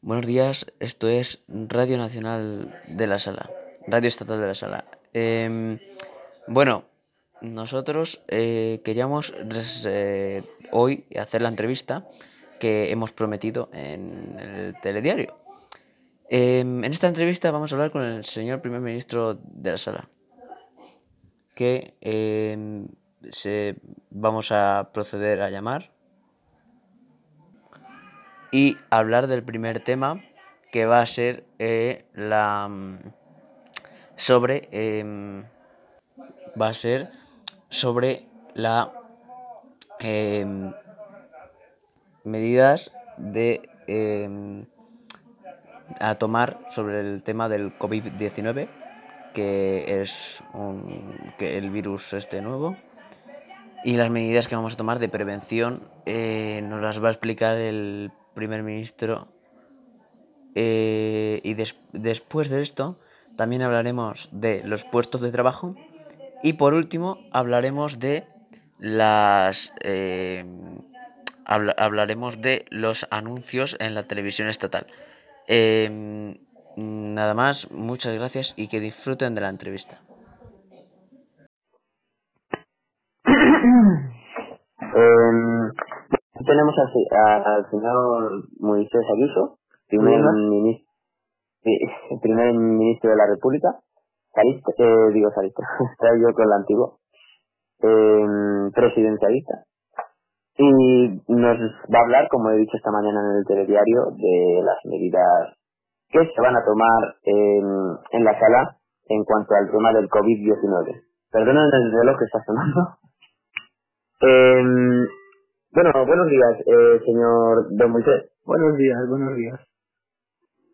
Buenos días, esto es Radio Nacional de la Sala, Radio Estatal de la Sala. Em, bueno, nosotros eh, queríamos eh, hoy hacer la entrevista que hemos prometido en el telediario. Em, en esta entrevista vamos a hablar con el señor primer ministro de la Sala, que em, se, vamos a proceder a llamar y hablar del primer tema que va a ser eh, la mm, sobre em, va a ser sobre la em, medidas de em, a tomar sobre el tema del COVID-19 que es un, que el virus este nuevo y las medidas que vamos a tomar de prevención eh, nos las va a explicar el primer ministro. Eh, y después de esto, también hablaremos de los puestos de trabajo. Y por último, hablaremos de las. Eh, hablaremos de los anuncios en la televisión estatal. Nada más, muchas gracias y que disfruten de la entrevista. Em, tenemos al, señor Moisés Aguiso, primer ministro, primer ministro de la República, salista, eh, digo salista, está yo con la antigua, eh, presidencialista, y nos va a hablar, como he dicho esta mañana en el telediario, de las medidas que se van a tomar en, en la sala en cuanto al tema del COVID-19. Perdonen el reloj que está sonando. Eh, bueno, buenos días, eh, señor Don Moisés. Buenos días, buenos días.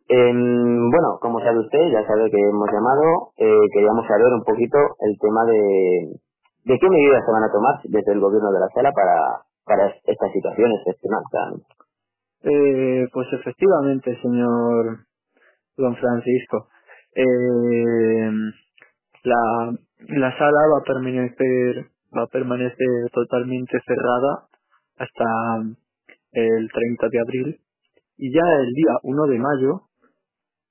Eh, bueno, como sabe usted, ya sabe que hemos llamado, eh, queríamos saber un poquito el tema de, de qué medidas se van a tomar desde el gobierno de la sala para, para esta situación excepcional. Eh, pues efectivamente, señor Don Francisco. Eh, la, la sala va a permanecer va a permanecer totalmente cerrada hasta el 30 de abril y ya el día 1 de mayo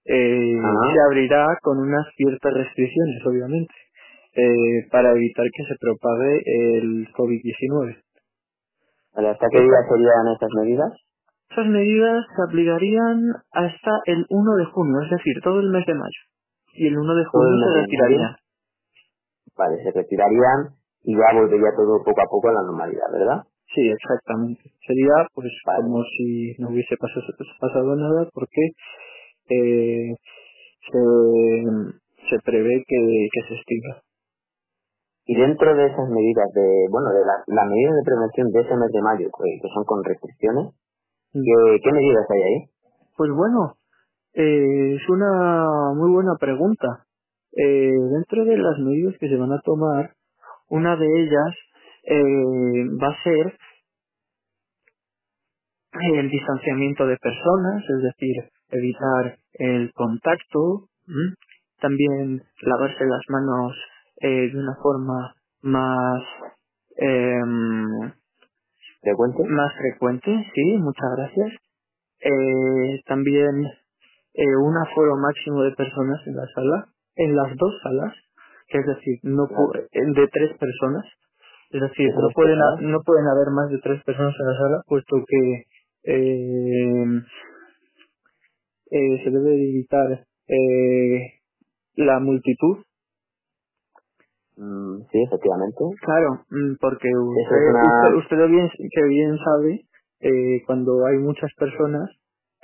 eh, se abrirá con unas ciertas restricciones, obviamente, eh, para evitar que se propague el COVID-19. ¿Hasta qué día serían estas medidas? Esas medidas se aplicarían hasta el 1 de junio, es decir, todo el mes de mayo. Y el 1 de junio se retirarían. Vale, se retirarían y ya volvería todo poco a poco a la normalidad, ¿verdad? Sí, exactamente. Sería pues como si no hubiese pasado, pasado nada porque eh, se, se prevé que, que se extinga. Y dentro de esas medidas de, bueno, de las la medidas de prevención de ese mes de mayo, que, son con restricciones, mm. ¿qué, ¿qué, medidas hay ahí? Pues bueno, eh, es una muy buena pregunta. Eh, dentro de las medidas que se van a tomar, una de ellas eh, va a ser el distanciamiento de personas, es decir, evitar el contacto, también lavarse las manos eh, de una forma más em, frecuente, más frecuente, sí, muchas gracias. Eh, también eh, un aforo máximo de personas en la sala, en las dos salas, es decir, no de tres personas, es decir, no pueden, no pueden haber más de tres personas en la sala, puesto que eh, eh, se debe evitar eh, la multitud. Mm, sí, efectivamente. Claro, mm, porque usted, usted, bien, que bien sabe, eh, cuando hay muchas personas,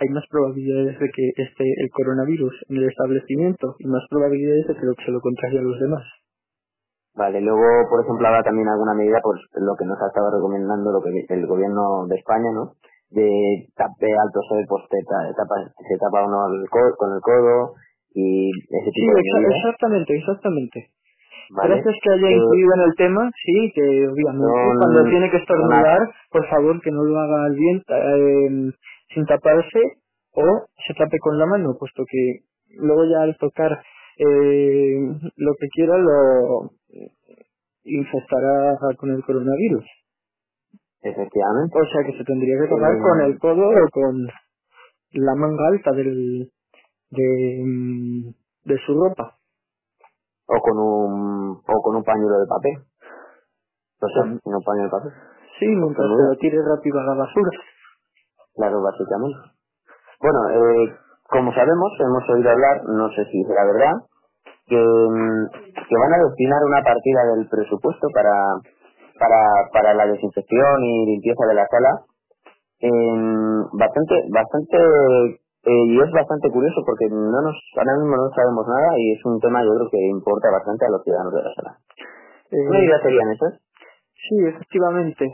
hay más probabilidades de que esté el coronavirus en el establecimiento y más probabilidades de que se lo contagie a los demás. Vale, luego, por ejemplo, habrá también alguna medida, pues lo que nos ha estado recomendando lo que el gobierno de España, ¿no? De tape alto sol, pues te tapa, se tapa uno con el codo y ese tipo sí, de exactamente, exactamente. Gracias que haya incluido en el tema, sí, que obviamente cuando tiene que estornudar, por favor que no lo haga al viento eh, sin taparse o se tape con la mano, puesto que luego ya al tocar eh, lo que quiera lo infectará con el coronavirus. Efectivamente. O sea que se tendría que tocar con el codo o con la manga alta del, de, de su ropa. O con un, o con un pañuelo de papel. No sé, con un pañuelo de papel. Sí, mientras se lo tire rápido a la basura. Claro, básicamente. Bueno, eh, como sabemos, hemos oído hablar, no sé si será verdad, que, mm, que van a destinar una partida del presupuesto para, para, para la desinfección y limpieza de la sala bastante, bastante, eh, y es bastante curioso porque no nos, ahora mismo no sabemos nada y es un tema yo creo que importa bastante a los ciudadanos de la sala. ¿Qué Eh, medidas serían esas? Sí, efectivamente.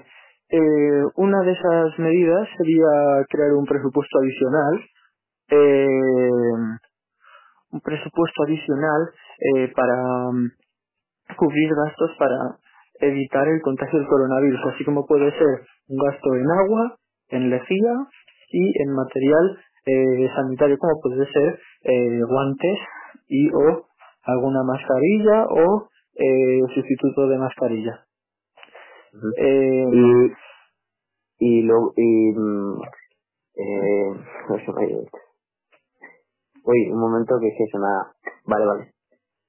Eh, una de esas medidas sería crear un presupuesto adicional, eh, un presupuesto adicional eh, para mm, cubrir gastos para evitar el contagio del coronavirus, así como puede ser un gasto en agua, en lejía y en material eh, sanitario, como puede ser eh, guantes y o alguna mascarilla o eh, sustituto de mascarilla. Ujú. Eh, Y, y lo, y, mm, eh. Uy, un momento que es que se me ha, vale, vale.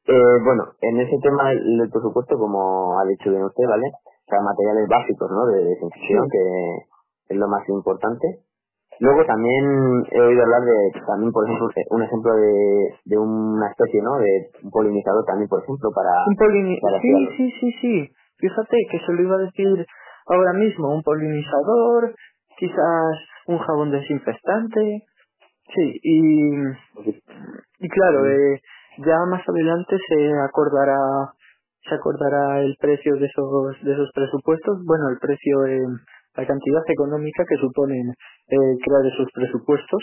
Eh, bueno, en ese tema del presupuesto, como ha dicho bien usted, ¿vale? O sea, materiales básicos, ¿no? De desinfección, Sí. que es lo más importante. Luego también he oído hablar de, también por ejemplo, un ejemplo de, de una especie, ¿no? De un polinizador también, por ejemplo, para... Un polini para sí, hacerlo. sí, sí, sí. Fíjate que se lo iba a decir ahora mismo. Un polinizador, quizás un jabón desinfectante. Sí, y, y claro, eh, ya más adelante se acordará se acordará el precio de esos de esos presupuestos. Bueno, el precio, eh, la cantidad económica que suponen eh, crear esos presupuestos.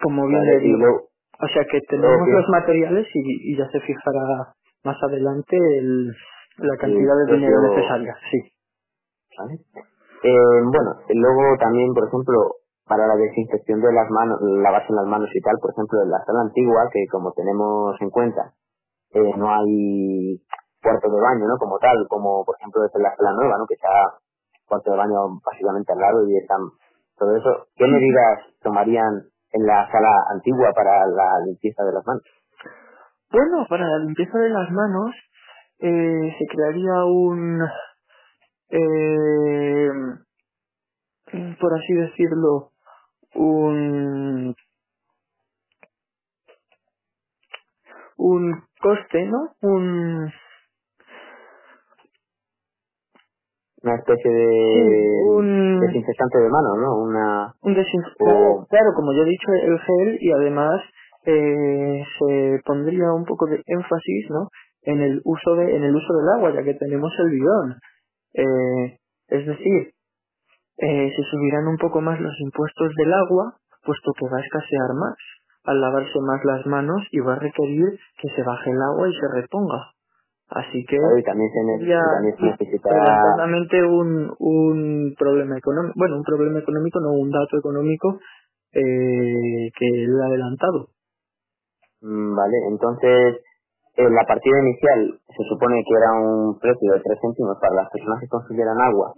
Como bien Vale, le digo, O sea que tenemos los materiales y, y ya se fijará más adelante el, la cantidad de precio- dinero necesaria. Sí. ¿vale? Eh, bueno, luego también, por ejemplo, para la desinfección de las manos, lavarse las manos y tal, por ejemplo, en la sala antigua, que como tenemos en cuenta, eh, no hay cuarto de baño, ¿no? Como tal, como por ejemplo es en la sala nueva, ¿no? Que está cuarto de baño básicamente al lado y están todo eso. ¿Qué medidas tomarían en la sala antigua para la limpieza de las manos? Bueno, para la limpieza de las manos eh, se crearía un, eh, por así decirlo, un un coste, ¿no? Un Una especie de Sí, un- desinfectante de manos, ¿no? Una... Un desinf- O- claro, claro, como ya he dicho, el gel y además eh, se pondría un poco de énfasis, ¿no? En el uso de, en el uso del agua, ya que tenemos el bidón. Eh, es decir, eh, se subirán un poco más los impuestos del agua, puesto que va a escasear más al lavarse más las manos y va a requerir que se baje el agua y se reponga. Así que y también se, sería también se necesita... un, un problema económico, bueno, un problema económico, no un dato económico eh, que él ha adelantado. Mm, Vale, entonces, en la partida inicial se supone que era un precio de 3 céntimos para las personas que consumieran agua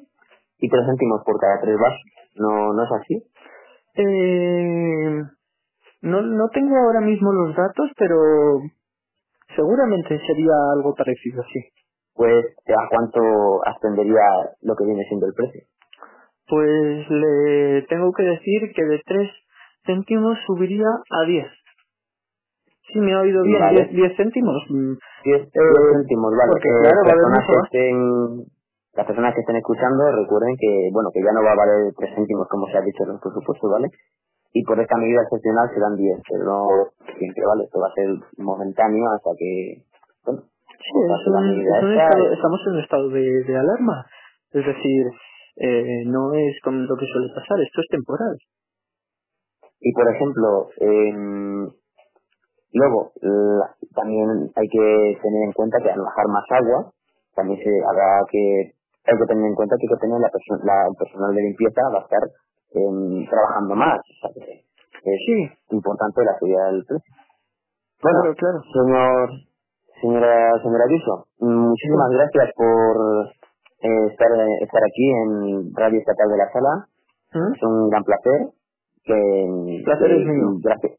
y 3 céntimos por cada 3 vasos. ¿No, ¿No es así? Eh, no, no tengo ahora mismo los datos, pero seguramente sería algo parecido, sí. Pues, ¿a cuánto ascendería lo que viene siendo el precio? Pues le tengo que decir que de 3 céntimos subiría a 10. Sí, me ha oído bien, Vale. 10, 10 céntimos. mm, 10, Eh, céntimos, vale. porque, Eh, claro, personas que estén, las personas que estén escuchando, recuerden que, bueno, que ya no va a valer 3 céntimos como se ha dicho en los presupuestos, ¿vale? Y por esta medida excepcional serán 10, pero no siempre, ¿vale? Esto va a ser momentáneo hasta que, bueno, Sí, es un- la medida es un esta estado- es- estamos en un estado de, de alarma. Es decir, eh, no es como lo que suele pasar, esto es temporal. Y por ejemplo, em, luego la- también hay que tener en cuenta que al bajar más agua, también se habrá que hay que tener en cuenta que, hay que tener la perso- la- el personal de limpieza va a estar em, trabajando más, o sea que es Sí, importante la subida del precio. Bueno, claro, claro. señor, señora, señora Ayuso, muchísimas gracias por eh, estar, estar aquí en Radio Estatal de la Sala. ¿Mm? Es un gran placer. Que, Placer que- es mío. Gracias.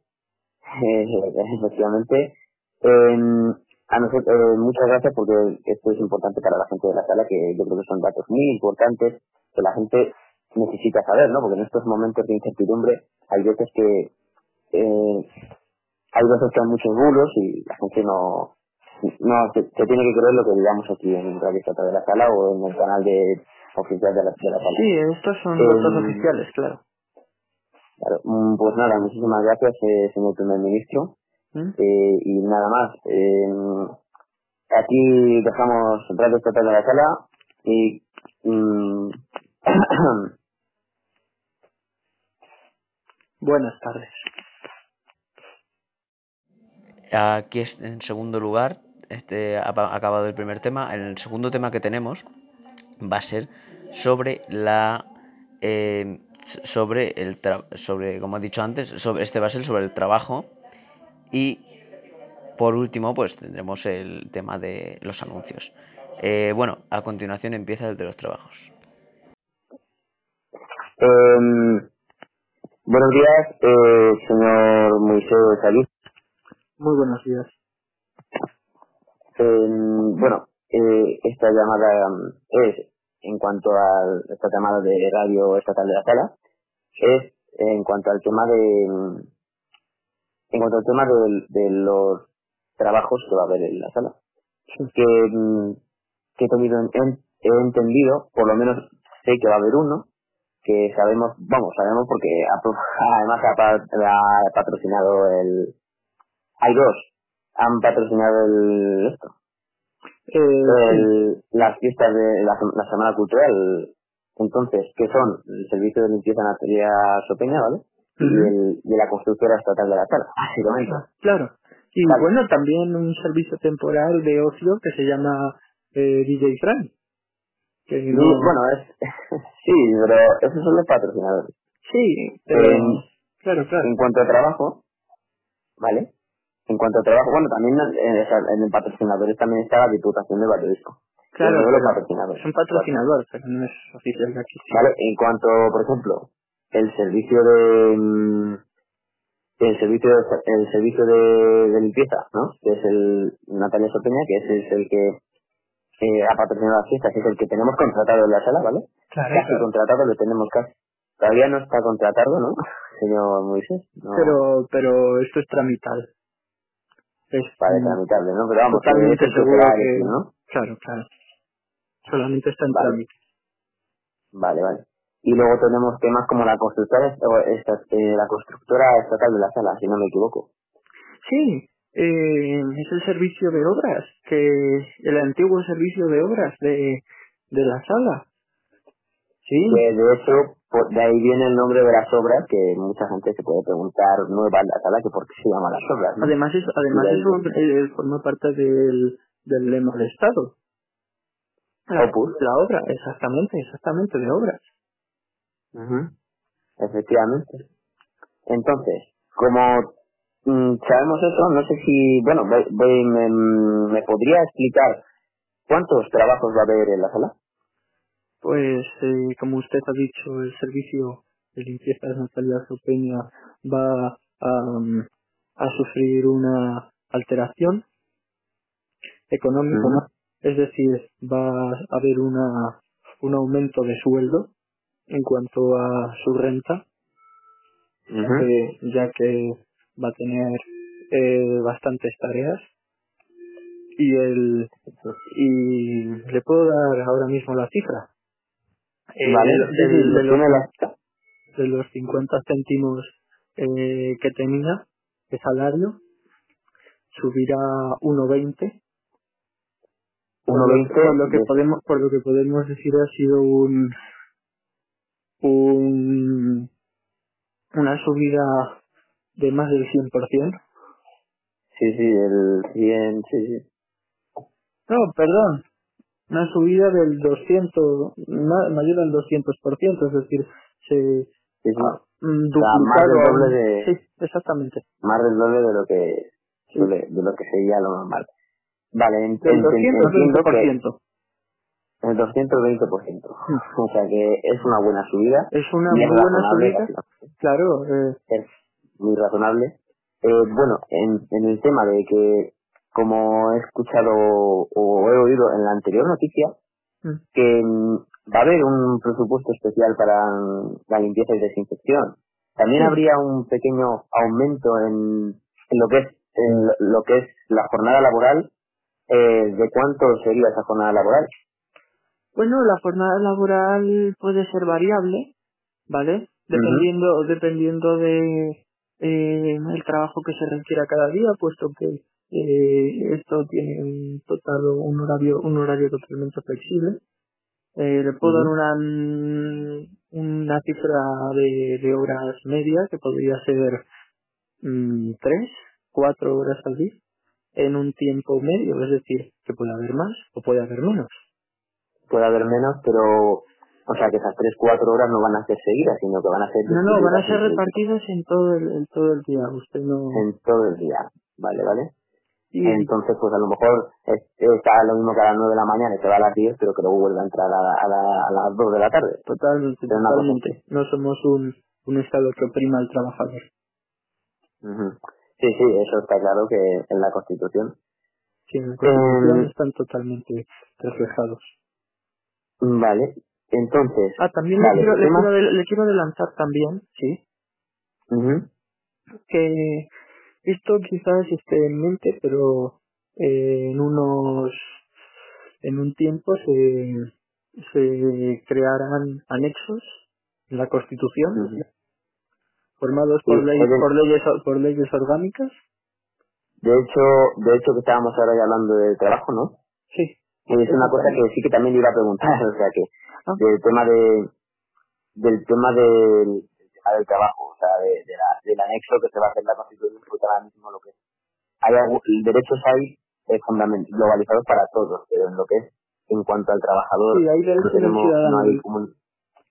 Efectivamente. Eh, a nosotros, eh, muchas gracias porque esto es importante para la gente de la sala, que yo creo que son datos muy importantes que la gente necesita saber, ¿no? Porque en estos momentos de incertidumbre hay veces que eh, hay veces que hay muchos bulos y la gente no no se, se tiene que creer lo que digamos aquí en Radio de la Sala o en el canal de oficial de la, de la sala. Sí, estos son Eh, datos oficiales, claro. Claro, mm, Pues nada, muchísimas gracias, eh, señor primer ministro. ¿Mm? Eh, y nada más. Eh, aquí dejamos Radio Estatal de la Sala y mm, Buenas tardes. Aquí es en segundo lugar, este ha acabado el primer tema. El segundo tema que tenemos va a ser sobre la eh, sobre el tra- sobre como he dicho antes, sobre este va a ser sobre el trabajo y por último pues tendremos el tema de los anuncios. Eh, bueno, a continuación empieza el de los trabajos. eh, buenos días, eh, señor Moisés Salí. Muy buenos días. Eh, bueno, eh, esta llamada mm, es, en cuanto a esta llamada de Radio Estatal de la Sala, es en cuanto al tema de, en cuanto al tema de, de los trabajos que va a haber en la sala. Que, que he, tenido en- en- he entendido, por lo menos sé que va a haber uno, que sabemos, vamos, sabemos porque además ha, pa- ha patrocinado el, hay dos, han patrocinado el, esto. El- las fiestas de la, sem- la Semana Cultural, entonces, que son el servicio de limpieza Natalia Sopeña, ¿vale? Y, el, y la constructora estatal de la sala, básicamente. Ah, Claro. Y Vale. bueno, también un servicio temporal de ocio que se llama eh, DJ Fran. Que Y, bueno, es, sí, pero esos son los patrocinadores. sí, pero, Eh, claro, claro. En cuanto a trabajo, ¿vale? En cuanto a trabajo, bueno, también en, en el patrocinadores también está la Diputación de Valladolid. Claro, los patrocinadores. es un patrocinador, pero no es oficial de aquí. Vale, en cuanto, por ejemplo, el servicio de mm, el servicio de, el servicio de, de limpieza, ¿no? Que es el Natalia Sopeña, que es el que eh, ha patrocinado las fiestas, que es el que tenemos contratado en la sala, ¿vale? Claro, Casi claro. contratado, lo tenemos casi. Todavía no está contratado, ¿no? Señor Moisés. No, Pero, pero esto es tramitado. Es para mm, tramitable, ¿no? Pero vamos, totalmente seguro que... ¿no? Claro, claro. Solamente está en Vale. trámite. Vale, vale. Y luego tenemos temas como la constructora, esta, eh, la constructora estatal de la sala, si no me equivoco. Sí, eh, es el servicio de obras, que el antiguo servicio de obras de, de la sala. Sí, Que de hecho, por- de ahí viene el nombre de las obras, que mucha gente se puede preguntar, nueva la sala, que por qué se llama las obras, ¿no? además, es, además ahí eso eh, forma parte del, del lema del Estado. La, Opus. la obra, exactamente, exactamente, de obras. Efectivamente. Entonces, como mm, sabemos eso, no sé si, bueno, ve- ve- me, me podría explicar cuántos trabajos va a haber en la sala? Pues, eh, como usted ha dicho, el servicio de limpieza de Natalia Sopeña va a, um, a sufrir una alteración económica, es decir, va a haber una, un aumento de sueldo en cuanto a su renta, eh, ya que va a tener eh, bastantes tareas. Y el y le puedo dar ahora mismo la cifra Eh, Vale, de, de- de los, de los 50 céntimos eh, que tenía de salario subirá 1.20 por lo, 1,20 por lo que de- podemos por lo que podemos decir ha sido un un una subida de más del 100%. Sí, sí, el 100, sí, sí. No, perdón. Una subida del 200, ma- mayor del 200%, es decir, se sí, mm, más del doble de- Sí, exactamente. Más del doble de lo que Sí. de lo que sería lo normal. Vale, ent- Del ent- 200 al entiendo que 20%. el 220%. o sea que es una buena subida. Es una muy buena subida. Claro. Eh. Es muy razonable. Eh, bueno, en, en el tema de que, como he escuchado o he oído en la anterior noticia, mm. que va a haber un presupuesto especial para la limpieza y desinfección. También habría un pequeño aumento en, en lo que es en lo que es la jornada laboral. Eh, ¿De cuánto sería esa jornada laboral? Bueno, la jornada laboral puede ser variable, ¿vale? Dependiendo, dependiendo de eh, el trabajo que se requiera cada día, puesto que eh, esto tiene un total un horario un horario totalmente flexible. Eh, le puedo dar una una cifra de, de horas medias que podría ser mm, tres, cuatro horas al día en un tiempo medio, es decir, que puede haber más o puede haber menos puede haber menos, pero o sea que esas 3-4 horas no van a ser seguidas, sino que van a ser... No, no, van a ser repartidas en todo el, en todo el día, usted no... En todo el día, vale, vale. Y... Entonces, pues a lo mejor está lo mismo que a las 9 de la mañana y se va a las 10, pero que luego vuelve a entrar a, a, a las 2 de la tarde. Totalmente, totalmente. No somos un, un Estado que oprima al trabajador. Sí, sí, eso está claro que en la Constitución. Sí, en la Constitución em, están totalmente reflejados. Vale, entonces... Ah, también le, quiero, le, quiero, adelantar también, sí, que esto quizás esté en mente, pero eh, en unos... en un tiempo se, se crearán anexos en la Constitución, formados por, leyes, por, leyes, por leyes orgánicas. De hecho, de hecho que estábamos ahora ya hablando de trabajo, ¿no? Sí es una cosa que sí que también iba a preguntar, o sea que ah. del tema de del tema del, del trabajo, o sea, de, la, del anexo que se va a hacer la Constitución, pues ahora mismo lo que hay derechos hay eh, globalizados para todos, pero en lo que es en cuanto al trabajador sí, tenemos, no hay como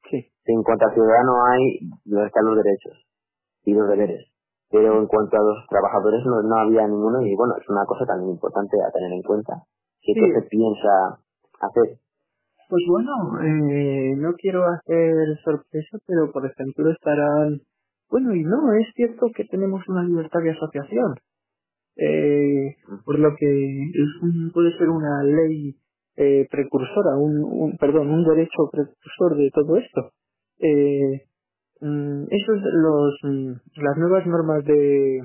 sí. en cuanto al ciudadano hay están los derechos y los deberes pero en cuanto a los trabajadores no, no había ninguno y bueno es una cosa también importante a tener en cuenta ¿Qué se piensa hacer? Pues bueno, eh, no quiero hacer sorpresa, pero por ejemplo estarán... Bueno, y no, es cierto que tenemos una libertad de asociación, eh, por lo que es puede ser una ley eh, precursora, un, un, perdón, un derecho precursor de todo esto. Eh, mm, esos los mm, las nuevas normas de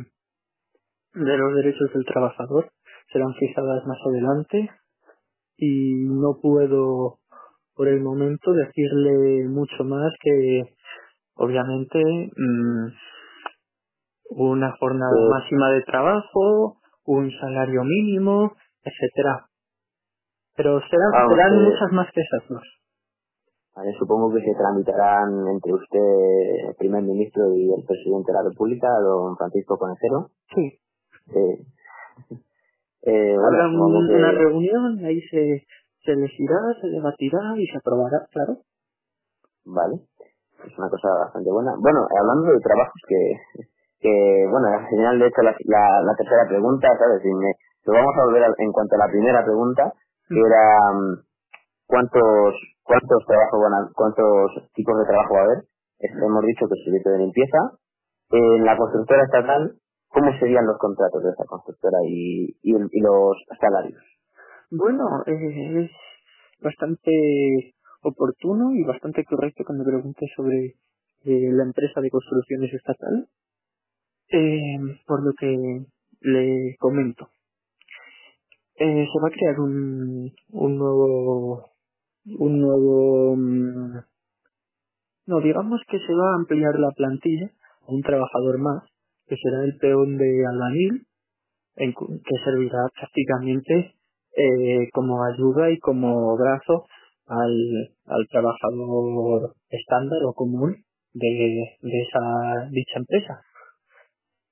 de los derechos del trabajador serán fijadas más adelante y no puedo por el momento decirle mucho más que obviamente mmm, una jornada máxima de trabajo, un salario mínimo, etcétera. Pero serán, serán muchas más que esas dos. Vale, supongo que se tramitarán entre usted, el primer ministro y el presidente de la República, don Francisco Conejero. Sí. Eh, eh, una reunión, ahí se, se elegirá, se debatirá y se aprobará, claro. Vale, es una cosa bastante buena. Bueno, hablando de trabajos que, que bueno, al final de hecho la, la, tercera pregunta, ¿sabes? Y me, lo vamos a volver en cuanto a la primera pregunta, que mm. era mm, cuántos cuántos trabajos van a, cuántos tipos de trabajo va a haber. hemos dicho que el servicio de limpieza. En la constructora estatal ¿Cómo serían los contratos de esa constructora y, y, los salarios? Bueno, eh, es bastante oportuno y bastante correcto cuando pregunte sobre eh, la empresa de construcciones estatal, eh, por lo que le comento. Eh, se va a crear un, un nuevo, un nuevo, mm, no, digamos que se va a ampliar la plantilla a un trabajador más que será el peón de albañil, que servirá prácticamente eh, como ayuda y como brazo al, al trabajador estándar o común de, de esa dicha empresa.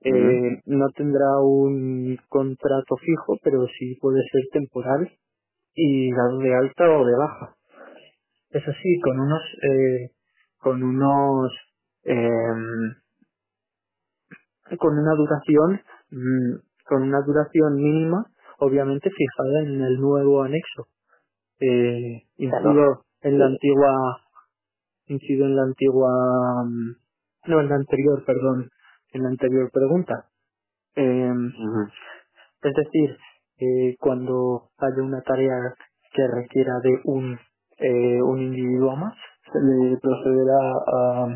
Eh, no tendrá un contrato fijo, pero sí puede ser temporal y dado de alta o de baja. Eso sí, con unos, eh, con unos eh, con una duración mm, con una duración mínima obviamente fijada en el nuevo anexo eh, incido en la antigua, incido en la antigua, mm, no, en la anterior, perdón, en la anterior pregunta. Eh, Es decir, eh, cuando haya una tarea que requiera de un, eh, un individuo más, se le procederá a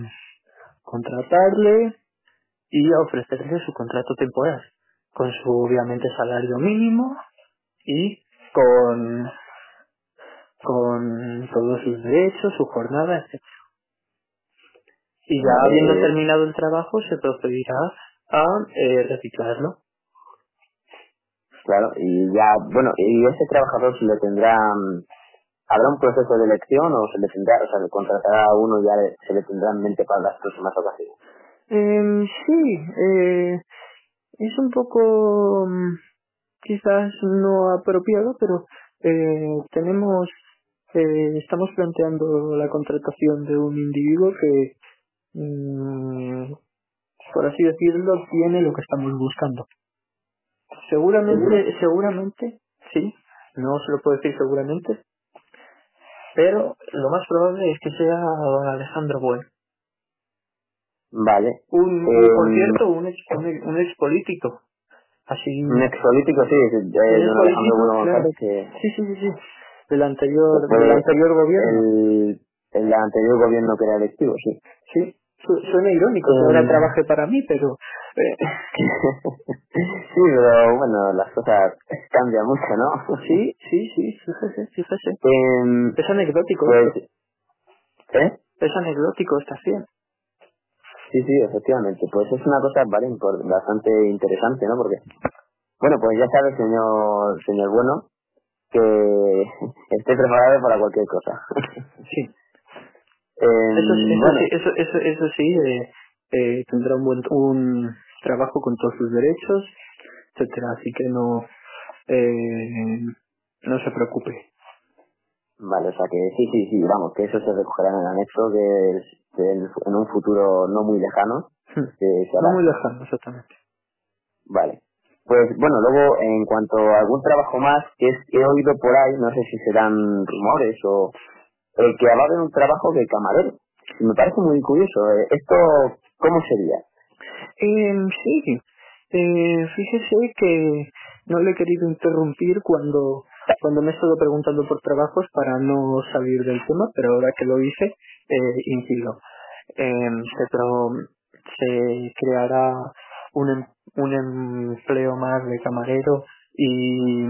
contratarle y a ofrecerle su contrato temporal, con su obviamente salario mínimo y con, con todos sus derechos, su jornada, etc. Y ya habiendo terminado el trabajo se procederá a eh, reciclarlo. Claro, y ya, bueno, y ese trabajador se le tendrá, mm, ¿habrá un proceso de elección o se le tendrá, o sea, le contratará a uno y ya le- se le tendrá en mente para las próximas ocasiones? Eh, sí, eh, es un poco mm, quizás no apropiado, pero eh, tenemos, eh, estamos planteando la contratación de un individuo que, mm, por así decirlo, tiene lo que estamos buscando. Seguramente, seguramente, sí, no se lo puedo decir seguramente, pero lo más probable es que sea don Alejandro Bueno. Vale. Un, Eh, por cierto, un ex, un, ex- un ex político. Así. Un ex político, sí, es Alejandro Bueno claro. Que Sí, sí, sí, sí. Del anterior, del anterior gobierno. el, el anterior gobierno que era electivo, sí. Sí. Su- Suena irónico que ahora trabaje para mí, pero eh, sí, pero bueno, las cosas cambian mucho, ¿no? sí, sí, sí, fíjese, fíjese. Em, Es anecdótico pues, esto. ¿eh? Es anecdótico esta acción. Sí, sí, efectivamente. Pues es una cosa vale, bastante interesante, ¿no? Porque, bueno, pues ya sabe, señor, señor Bueno, que esté preparado para cualquier cosa. Sí. Em, Eso, sí- eso, bueno, sí, eso, eso, eso sí, eh, eh, tendrá un buen un trabajo con todos sus derechos, etcétera, así que no eh, no se preocupe. vale, o sea que sí, sí, sí, vamos, que eso se recogerá en el anexo que, es, que en, un futuro no muy lejano Hmm. No muy lejano, exactamente. Vale. Pues bueno, luego en cuanto a algún trabajo más que es- he oído por ahí, no sé si serán rumores o eh, que va a un trabajo de camarero. Me parece muy curioso. eh, ¿Esto cómo sería? Eh, sí, eh, fíjese que no le he querido interrumpir cuando cuando me he estado preguntando por trabajos para no salir del tema, pero ahora que lo hice, eh, incido. Eh, se creará un, em- un empleo más de camarero y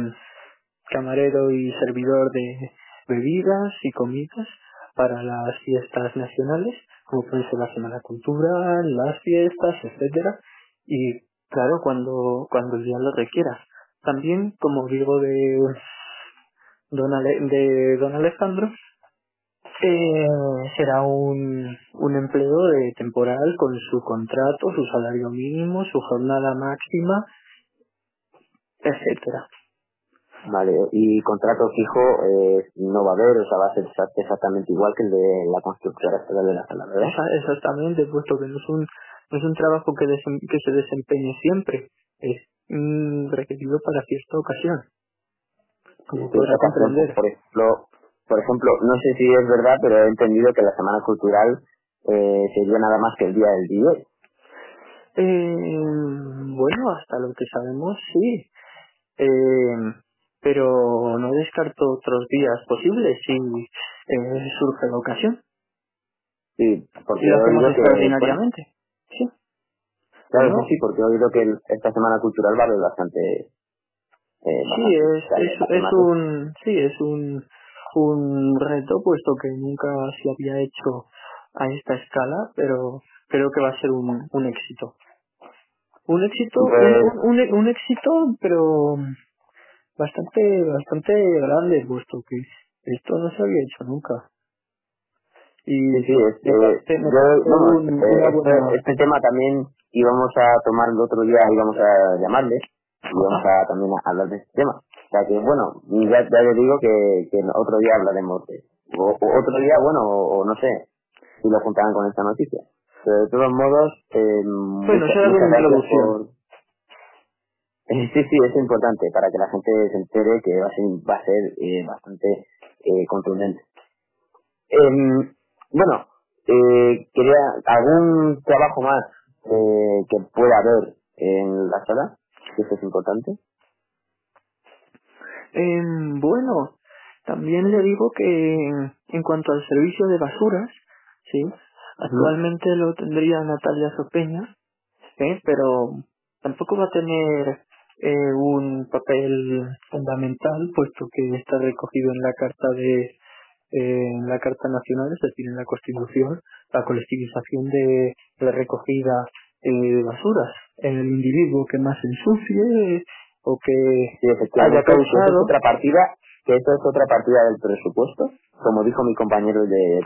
camarero y servidor de bebidas y comidas para las fiestas nacionales, como puede ser la Semana Cultural, las fiestas, etcétera, y claro, cuando cuando día lo requiera. También, como digo de don, Ale- de don Alejandro, eh, será un, un empleo de temporal con su contrato, su salario mínimo, su jornada máxima, etcétera. Vale, y contrato fijo eh, no va a haber, o sea, va a ser exa- exactamente igual que el de la constructora estatal de la sala, ¿verdad? Exactamente, puesto que no es un, no es un trabajo que, desem- que se desempeñe siempre, es mm, requerido para cierta ocasión. Como Sí, podrá esta ocasión, comprender. Por ejemplo, por ejemplo, no sé si es verdad, pero he entendido que la Semana Cultural eh, sería nada más que el día del día. Eh, bueno, hasta lo que sabemos, sí. Eh, pero no descarto otros días posibles si eh, surge la ocasión. Sí, porque Y lo hacemos que... extraordinariamente. Sí. Claro, No. sí, porque he oído que el- esta Semana Cultural va a haber bastante... Eh, Sí, bastante- es, es, un, sí, es un, un reto puesto que nunca se había hecho a esta escala, pero creo que va a ser un, un éxito. Un éxito, Pues- un, un, un éxito, pero bastante, bastante grande, puesto que esto no se había hecho nunca. Y Sí, eh, yo, un- este, buena- este tema también íbamos a tomar el otro día, íbamos a llamarle, y vamos a también a hablar de este tema. O sea que, bueno, ya, ya le digo que, que otro día hablaremos de o, o otro día, bueno, o, o no sé, si lo juntaban con esta noticia. Pero de todos modos, eh, Bueno, muchas, muchas. Eh, Sí, sí, es importante para que la gente se entere que va a ser, va a ser eh, bastante eh, contundente. Em, bueno, eh, quería algún trabajo más eh, que pueda haber en la sala, que eso es importante. Em, bueno, también le digo que en cuanto al servicio de basuras, sí, actualmente lo tendría Natalia Sopeña, ¿eh? pero tampoco va a tener eh, un papel fundamental, puesto que está recogido en la Carta de en la Carta Nacional, es decir, en la Constitución, la colectivización de la recogida eh, de basuras. El individuo que más ensucie o que haya causado... otra partida, que esto es otra partida del presupuesto, como dijo mi compañero de...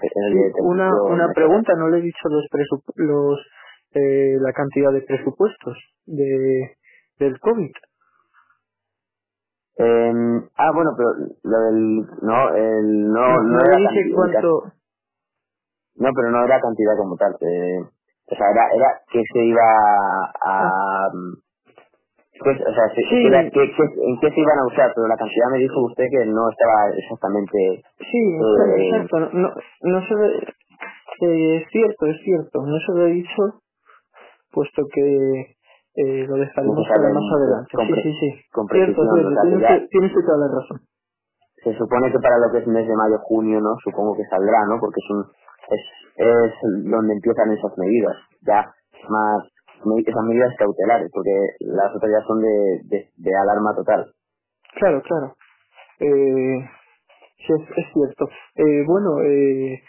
una, una pregunta, no le he dicho los, los eh, la cantidad de presupuestos de del COVID. Eh, ah, bueno, pero lo del... No, el, no, no, no era cantidad, cuánto... No, pero no era cantidad como tal. Eh, o sea, era, era que se iba a... Pues, o sea, sí. era, que, que, ¿en qué se iban a usar? Pero la cantidad me dijo usted que no estaba exactamente... Sí, eh, exacto. No, no se ve... Eh, es cierto, es cierto. No se lo he dicho, puesto que eh, lo dejaremos para más adelante. Sí, sí, sí. Cierto, cierto. Tienes, toda la razón. Se supone que para lo que es mes de mayo, junio, ¿no? Supongo que saldrá, ¿no? Porque es un, es, es donde empiezan esas medidas. Ya más, esas medidas cautelares, porque las otras ya son de, de, de alarma total. Claro, claro. Eh, sí, es, es cierto. Eh, bueno, eh,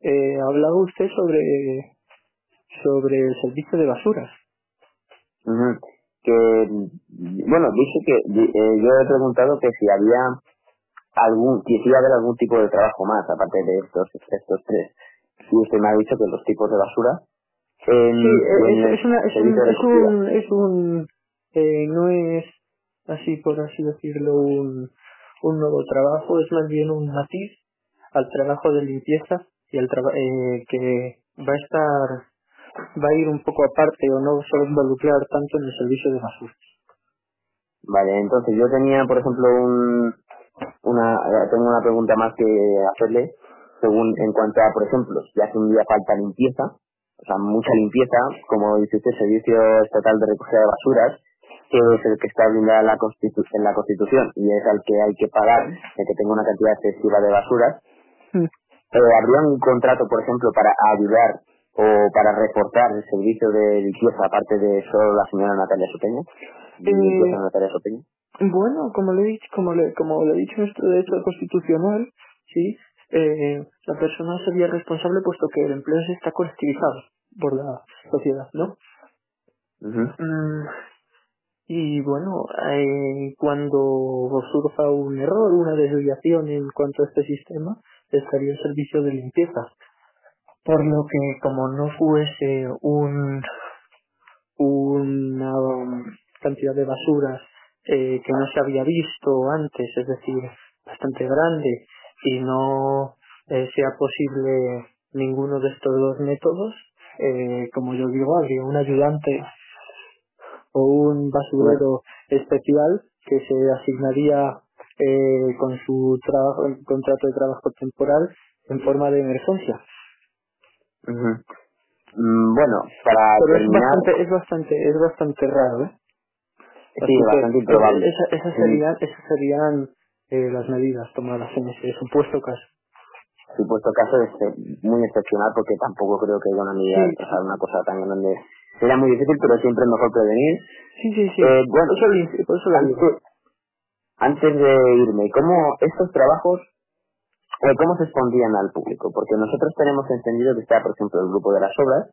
eh, hablaba usted sobre, sobre el servicio de basuras. Que, bueno, dice que eh, yo he preguntado que si había algún, quisiera haber algún tipo de trabajo más, aparte de estos, estos tres. Y usted me ha dicho que los tipos de basura. En, sí, es, es, una, es, un, es un, es un, eh, no es así por así decirlo un, un nuevo trabajo, es más bien un matiz al trabajo de limpieza y al trabajo eh, que va a estar va a ir un poco aparte o no solo involucrar tanto en el servicio de basura. Vale, entonces yo tenía, por ejemplo, un, una, eh, tengo una pregunta más que hacerle, según en cuanto a, por ejemplo, si hace un día falta limpieza, o sea, mucha limpieza, como dice usted, Servicio Estatal de Recogida de Basuras, que es el que está blindado en la, en la Constitución y es al que hay que pagar, el que tenga una cantidad excesiva de basuras, mm. eh, ¿habría un contrato, por ejemplo, para ayudar o para reportar el servicio de limpieza aparte de solo la señora Natalia Sopeña? Eh, Natalia Sopeña? Bueno, como le he dicho, como le, como le he dicho nuestro derecho constitucional, sí, eh, la persona sería responsable puesto que el empleo se está colectivizado por la sociedad, ¿no? Mm, y bueno, eh, cuando surja un error, una desviación en cuanto a este sistema, estaría el servicio de limpieza por lo que como no fuese un una cantidad de basuras eh, que no se había visto antes, es decir, bastante grande, y no eh, sea posible ninguno de estos dos métodos, eh, como yo digo, habría un ayudante o un basurero especial que se asignaría eh, con su trabajo, contrato de trabajo temporal en forma de emergencia. Mm, bueno, para Pero es bastante, es bastante, es bastante raro, ¿eh? Sí, bastante improbable. Esa, esas serían, esas serían eh, las medidas tomadas en ese supuesto caso. Supuesto caso es muy excepcional porque tampoco creo que haya una medida, o sea, una cosa tan grande. Sería muy difícil, pero siempre es mejor prevenir. Sí, sí, sí. Eh, bueno, por eso, antes, antes de irme, ¿cómo estos trabajos ¿Cómo se expondrían al público? Porque nosotros tenemos entendido que está, por ejemplo, el grupo de las obras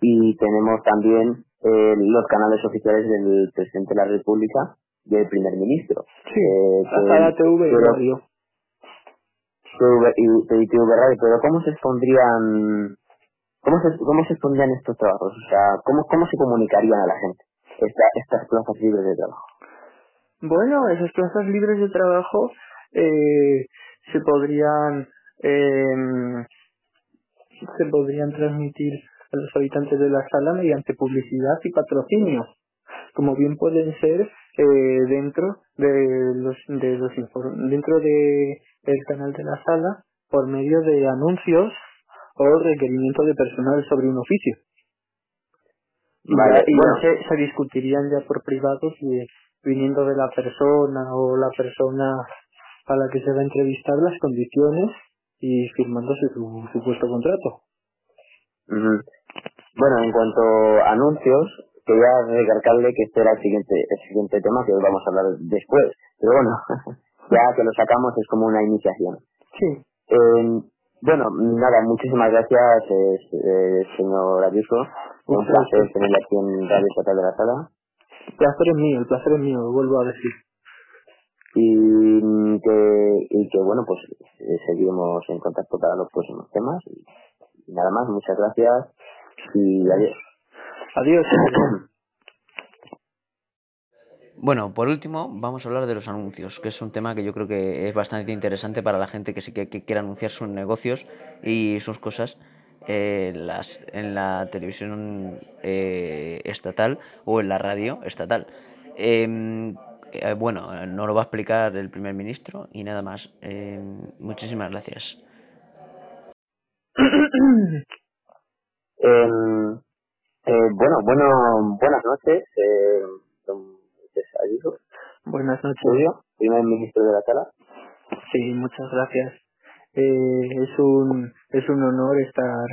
y tenemos también eh, los canales oficiales del presidente de la República del primer ministro. Sí, eh, la TV y radio. TV y, TV Radio, pero ¿cómo se expondrían cómo se, cómo se expondrían estos trabajos? O sea, ¿cómo, cómo se comunicarían a la gente esta, estas plazas libres de trabajo? Bueno, esas plazas libres de trabajo eh, se podrían eh, se podrían transmitir a los habitantes de la sala mediante publicidad y patrocinio, como bien pueden ser eh, dentro de los de los dentro de el canal de la sala por medio de anuncios o requerimiento de personal sobre un oficio. Vale, y bueno. ya se, se discutirían ya por privado si viniendo de la persona o la persona a la que se va a entrevistar las condiciones y firmándose su supuesto contrato. Ujú. Bueno, en cuanto a anuncios, quería recalcarle que este era el siguiente, el siguiente tema que vamos a hablar después. Pero bueno, ya que lo sacamos es como una iniciación. Sí, Eh, bueno, nada, muchísimas gracias, eh, eh, señor Ayuso. Un placer tenerle aquí en Radio Estatal de la Sala. el placer es mío, el placer es mío, lo vuelvo a decir. Y mm, que, y que bueno, pues eh, seguiremos en contacto para los próximos temas. Y nada más, muchas gracias y adiós. Adiós. Bueno, por último, vamos a hablar de los anuncios, que es un tema que yo creo que es bastante interesante para la gente que sí que, que quiere anunciar sus negocios y sus cosas eh, las, en la televisión eh, estatal o en la radio estatal. Em, eh, bueno, no lo va a explicar el primer ministro y nada más. Em, muchísimas gracias. Eh, bueno, bueno, buenas noches, eh, don Ayuso, Buenas noches. Julio, primer ministro de la sala. Sí, muchas gracias. Eh, es un es un honor estar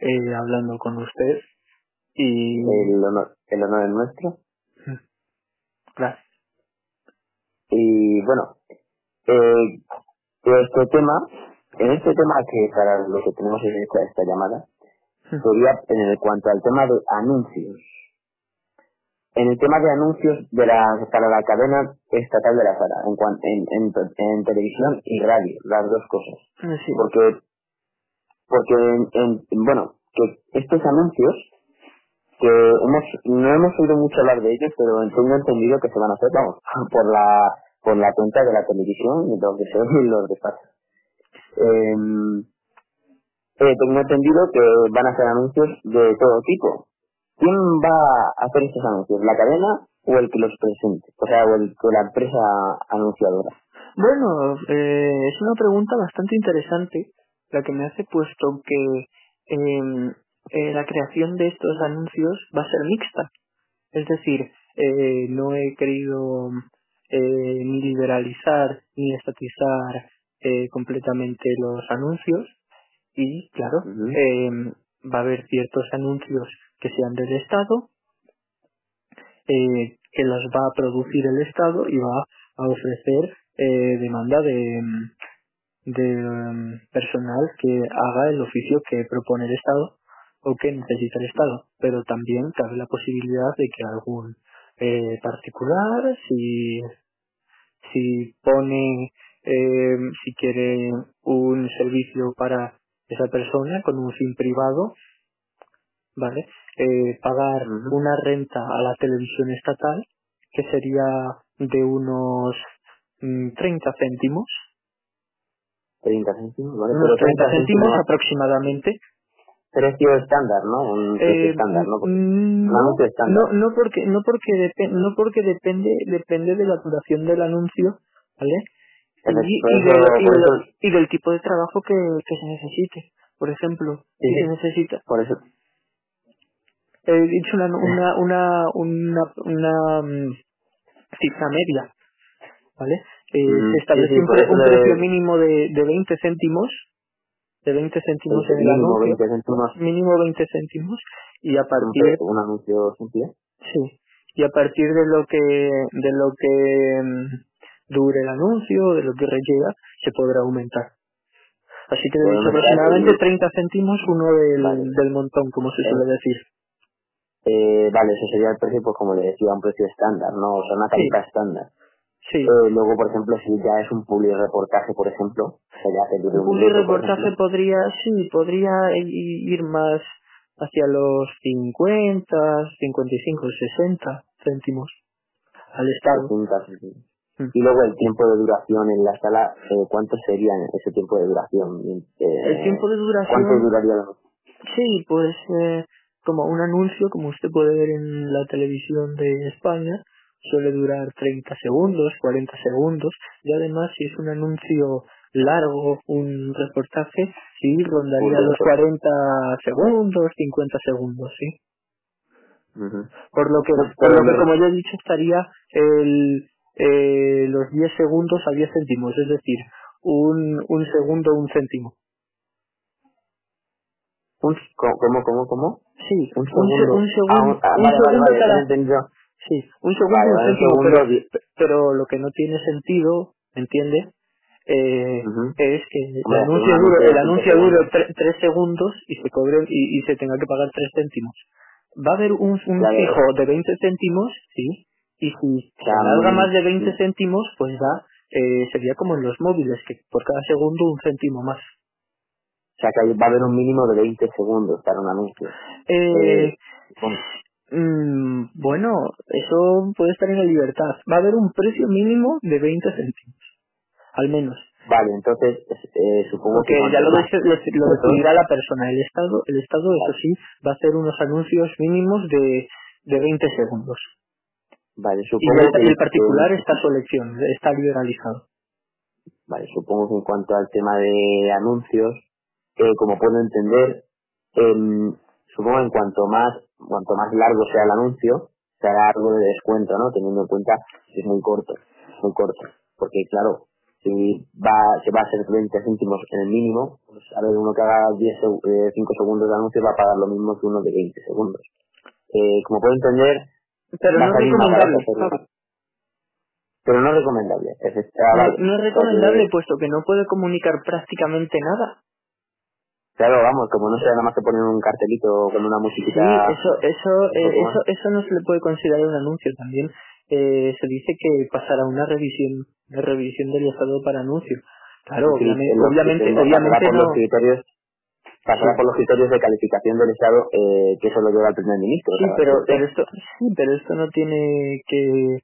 eh, hablando con usted y El honor, el honor es nuestro. gracias. Y bueno, eh, este tema, en este tema que para lo que tenemos en esta, esta llamada, sería en el cuanto al tema de anuncios. En el tema de anuncios de la, para la cadena estatal de la sala, en, en, en, en televisión y radio, las dos cosas. Sí, porque porque en, en- bueno que estos anuncios que hemos no hemos oído mucho hablar de ellos pero tengo entendido que se van a hacer vamos por la por la cuenta de la televisión y los de y los despachos Em, eh, tengo entendido que van a hacer anuncios de todo tipo. Quién va a hacer estos anuncios la cadena o el que los presente o sea o, el, o la empresa anunciadora. Bueno, eh, es una pregunta bastante interesante la que me hace puesto que em, eh, la creación de estos anuncios va a ser mixta. Es decir, eh, no he querido eh, ni liberalizar ni estatizar eh, completamente los anuncios y, claro, em, va a haber ciertos anuncios que sean del Estado eh, que los va a producir el Estado y va a ofrecer eh, demanda de, de mm, personal que haga el oficio que propone el Estado o que necesita el Estado. Pero también cabe la posibilidad de que algún eh, particular, si, si pone, eh, si quiere un servicio para esa persona con un fin privado, ¿vale? Eh, pagar una renta a la televisión estatal que sería de unos mm, 30 céntimos, 30 céntimos ¿vale? unos Pero 30 céntimos aproximadamente. precio estándar, ¿no? Un precio Eh, estándar, ¿no? mm, estándar. no, no porque no porque depe- no porque depende depende de la duración del anuncio, ¿vale? Y, y, de- y de- y del tipo de trabajo que, que se necesite. Por ejemplo, Sí, si se necesita Por eso, he dicho una una una una, una mm, cifra media, ¿vale? Eh, Mm, se establece sí, un, pre- un precio mínimo de, de 20 céntimos, de 20 céntimos en el mínimo anuncio, 20 céntimos, mínimo 20 céntimos, y a partir, un anuncio simple. sí, y a partir de lo que, de lo que mm, dure el anuncio, de lo que requiera, se podrá aumentar. Así que aumentar aproximadamente y- 30 céntimos uno del, Vale. del montón, como se Eh, suele decir. Eh, vale, ese sería el precio, pues como le decía, un precio estándar, ¿no? O sea, una tarifa estándar. Sí. Eh, luego, por ejemplo, si ya es un public reportaje, por ejemplo, dure Un public reportaje podría, sí, podría ir más hacia los 50, 55, 60 céntimos al Estado. 60, 60. Y luego el tiempo de duración en la sala, eh, ¿cuánto sería ese tiempo de duración? Eh, El tiempo de ¿Cuánto duración, duraría la sí, pues eh, como un anuncio, como usted puede ver en la televisión de España, suele durar 30 segundos, 40 segundos, y además si es un anuncio largo, un reportaje, sí rondaría los 40 segundos, 50 segundos, sí. Por lo que, por lo que como ya he dicho, estaría el, 10 segundos a 10 céntimos, es decir, un, un segundo, un céntimo. Un, ¿Cómo, cómo, cómo? Sí, un segundo. Un, segundo, ah, un, segundo Sí, un segundo, un céntimo, pero, lo que no tiene sentido, ¿entiendes? Eh, es que el anuncio dure, el anuncio dure tres segundos y se cobre y, y, se tenga que pagar tres céntimos. Va a haber un, un fijo de 20 céntimos, sí, y si se alarga más de 20 céntimos, pues va, eh, sería como en los móviles, que por cada segundo un céntimo más. O sea que va a haber un mínimo de 20 segundos para un anuncio. Eh, eh bueno. Mm, bueno, eso puede estar en la libertad. Va a haber un precio mínimo de 20 céntimos, al menos. Vale, entonces eh, supongo que ya lo, lo decidirá la persona. El Estado, el Estado eso sí, va a hacer unos anuncios mínimos de, de 20 segundos. Vale, supongo y el, el particular está su elección, está liberalizado. Vale, supongo que en cuanto al tema de anuncios, eh, como puedo entender, eh, supongo en cuanto más cuanto más largo sea el anuncio, será algo de descuento, ¿no? Teniendo en cuenta que es muy corto, muy corto. Porque claro, si va, se va a hacer 20 céntimos en el mínimo, pues a ver, uno que haga 10, 5 eh, segundos de anuncio va a pagar lo mismo que uno de 20 segundos. Eh, como puedo entender, pero no es recomendable. Pero no es recomendable. no es recomendable puesto que no puede comunicar prácticamente nada. Claro, vamos, como no sea nada más que poner un cartelito con una musiquita. Sí, eso, eso, eh, eso, eso no se le puede considerar un anuncio también. Eh, se dice que pasará una revisión, una revisión del estado para anuncio. Claro, obviamente, obviamente, obviamente por los criterios, pasará por los criterios de calificación del estado eh, que eso lo lleva el primer ministro. Sí, pero, pero esto, sí, pero esto no tiene que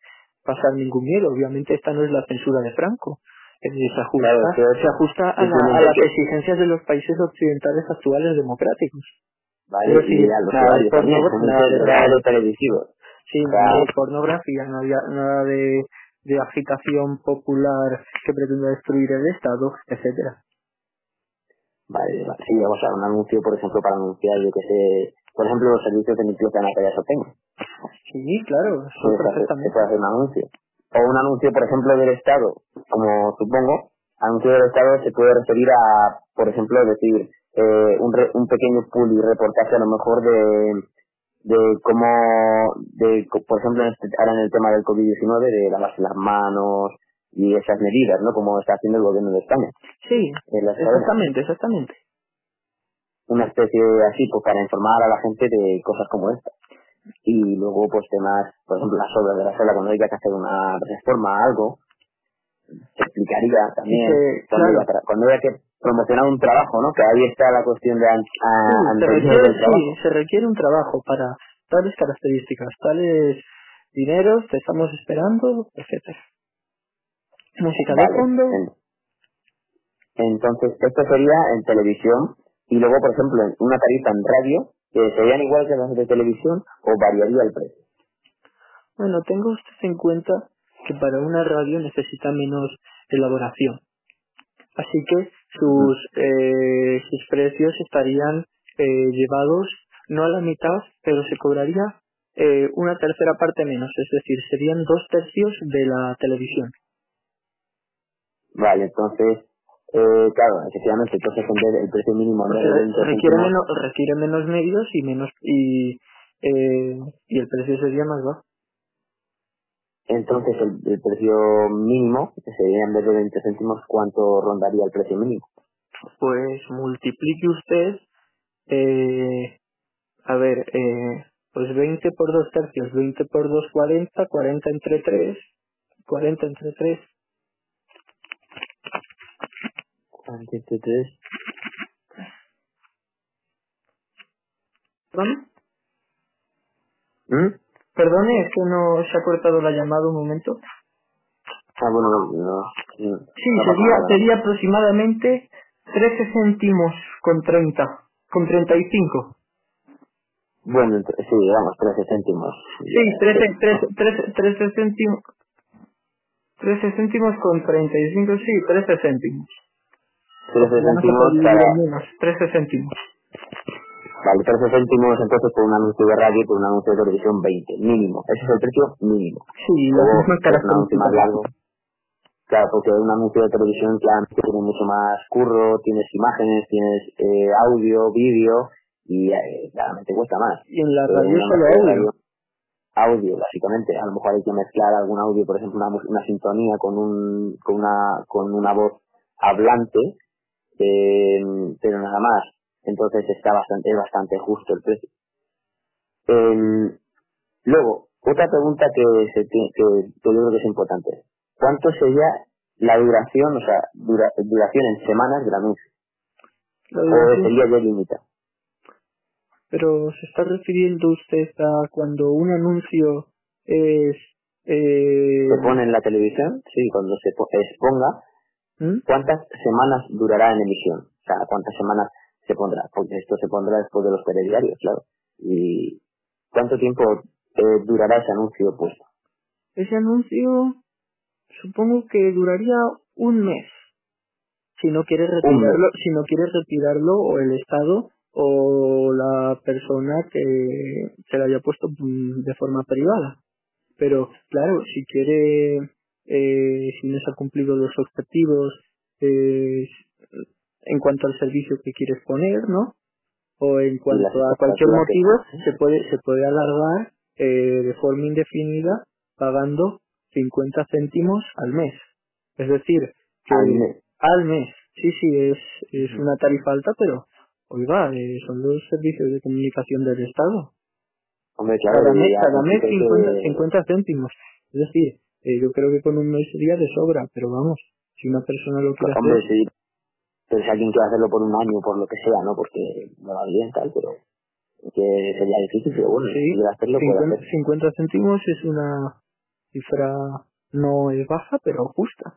pasar ningún miedo. Obviamente esta no es la censura de Franco se ajusta, se ajusta a, las exigencias de los países occidentales actuales democráticos. Vale, y a los nada de pornografía, televisivo. Sí, nada de pornografía, nada, de, de agitación popular que pretenda destruir el Estado, etcétera. Vale, vale. Sí, vamos a un anuncio, por ejemplo, para anunciar, yo que sé, por ejemplo, los servicios de limpieza en la calle Sotén. Sí, claro, eso perfectamente. Se puede hacer un anuncio o un anuncio, por ejemplo, del Estado, como supongo, anuncio del Estado se puede referir a, por ejemplo, decir, eh, un, un pequeño y reportaje a lo mejor de, de cómo, de, por ejemplo, este, ahora en el tema del COVID-19, de lavarse las manos y esas medidas, ¿no? Como está haciendo el gobierno de España. Sí, exactamente, exactamente. Una especie así, pues para informar a la gente de cosas como esta y luego pues temas, por ejemplo, las obras de la sala cuando haya que hacer una reforma algo, se explicaría también cuando, haya que promocionar un trabajo, ¿no? Que ahí está la cuestión de se, requiere, sí, se requiere un trabajo para tales características, tales dineros, te estamos esperando, etcétera. Música de fondo. Entonces, esto sería en televisión y luego, por ejemplo, en una tarifa en radio que serían igual que las de televisión o variaría el precio. Bueno, tenga usted en cuenta que para una radio necesita menos elaboración. Así que sus, eh, sus precios estarían eh, llevados no a la mitad, pero se cobraría eh, una tercera parte menos, es decir, serían dos tercios de la televisión. Vale, entonces eh, claro, efectivamente, entonces el precio mínimo no requiere, menos, requiere menos medios y menos y, eh, y el precio sería más bajo. Entonces el, precio mínimo sería en vez de 20 céntimos, ¿cuánto rondaría el precio mínimo? Pues multiplique usted, eh, a ver, eh, pues 20 por 2 tercios, 20 por 2, 40, 40 entre 3, 40 entre 3, ¿Perdón? ¿Mm? Perdone, es que no se ha cortado la llamada un momento. Ah, bueno, no. sí, sería, sería aproximadamente 13 céntimos con 30, con 35. Bueno, sí, digamos, 13 céntimos. Sí, 13, 13, 13, 13 céntimos. 13 céntimos con 35, sí, 13 céntimos. 13 céntimos para... Menos, 13 céntimos. Vale, 13 céntimos entonces por un anuncio de radio y por un anuncio de televisión 20, mínimo. Ese es el precio mínimo. Sí, Luego, un anuncio más largo. Claro, porque un anuncio de televisión claramente tiene mucho más curro, tienes imágenes, tienes eh, audio, vídeo, y eh, claramente cuesta más. Y en la Eh, radio solo audio. audio, básicamente. A lo mejor hay que mezclar algún audio, por ejemplo, una, una sintonía con un, con una, con una voz hablante, eh, pero nada más. Entonces está bastante, es bastante justo el precio. Eh, luego, otra pregunta que, se que, que yo creo que es importante. ¿Cuánto sería la duración, o sea, dura- duración en semanas del anuncio? ¿O sería ya limita? Pero se está refiriendo usted a cuando un anuncio es... Eh, Se pone en la televisión, sí, cuando se po- exponga, ¿Mm? ¿cuántas semanas durará en emisión? O sea, ¿cuántas semanas se pondrá? Porque esto se pondrá después de los telediarios, claro. ¿Y cuánto tiempo eh, durará ese anuncio puesto? Ese anuncio supongo que duraría un mes. Si no quiere retirarlo, si no quiere retirarlo o el Estado o la persona que se lo haya puesto mm, de forma privada. Pero claro, si quiere, eh, si no se ha cumplido los objetivos eh, en cuanto al servicio que quieres poner, ¿no? O en cuanto a cualquier motivo, se puede, se puede alargar eh, de forma indefinida pagando 50 céntimos al mes. Es decir, que Al mes. al mes. Sí, sí, es, es una tarifa alta, pero, oiga, eh, son los servicios de comunicación del Estado. Hombre, claro, Cada mes, cada mes significa 50, que- 50 céntimos. Es decir, eh, yo creo que con un mes sería de sobra, pero vamos, si una persona lo quiere Hombre, hacer, sí. Pero si alguien quiere hacerlo por un año, por lo que sea, ¿no? Porque no va bien, tal, pero que sería difícil, pero bueno, Sí, si hacerlo, puede 50, hacer. 50 céntimos es una cifra no es baja, pero justa.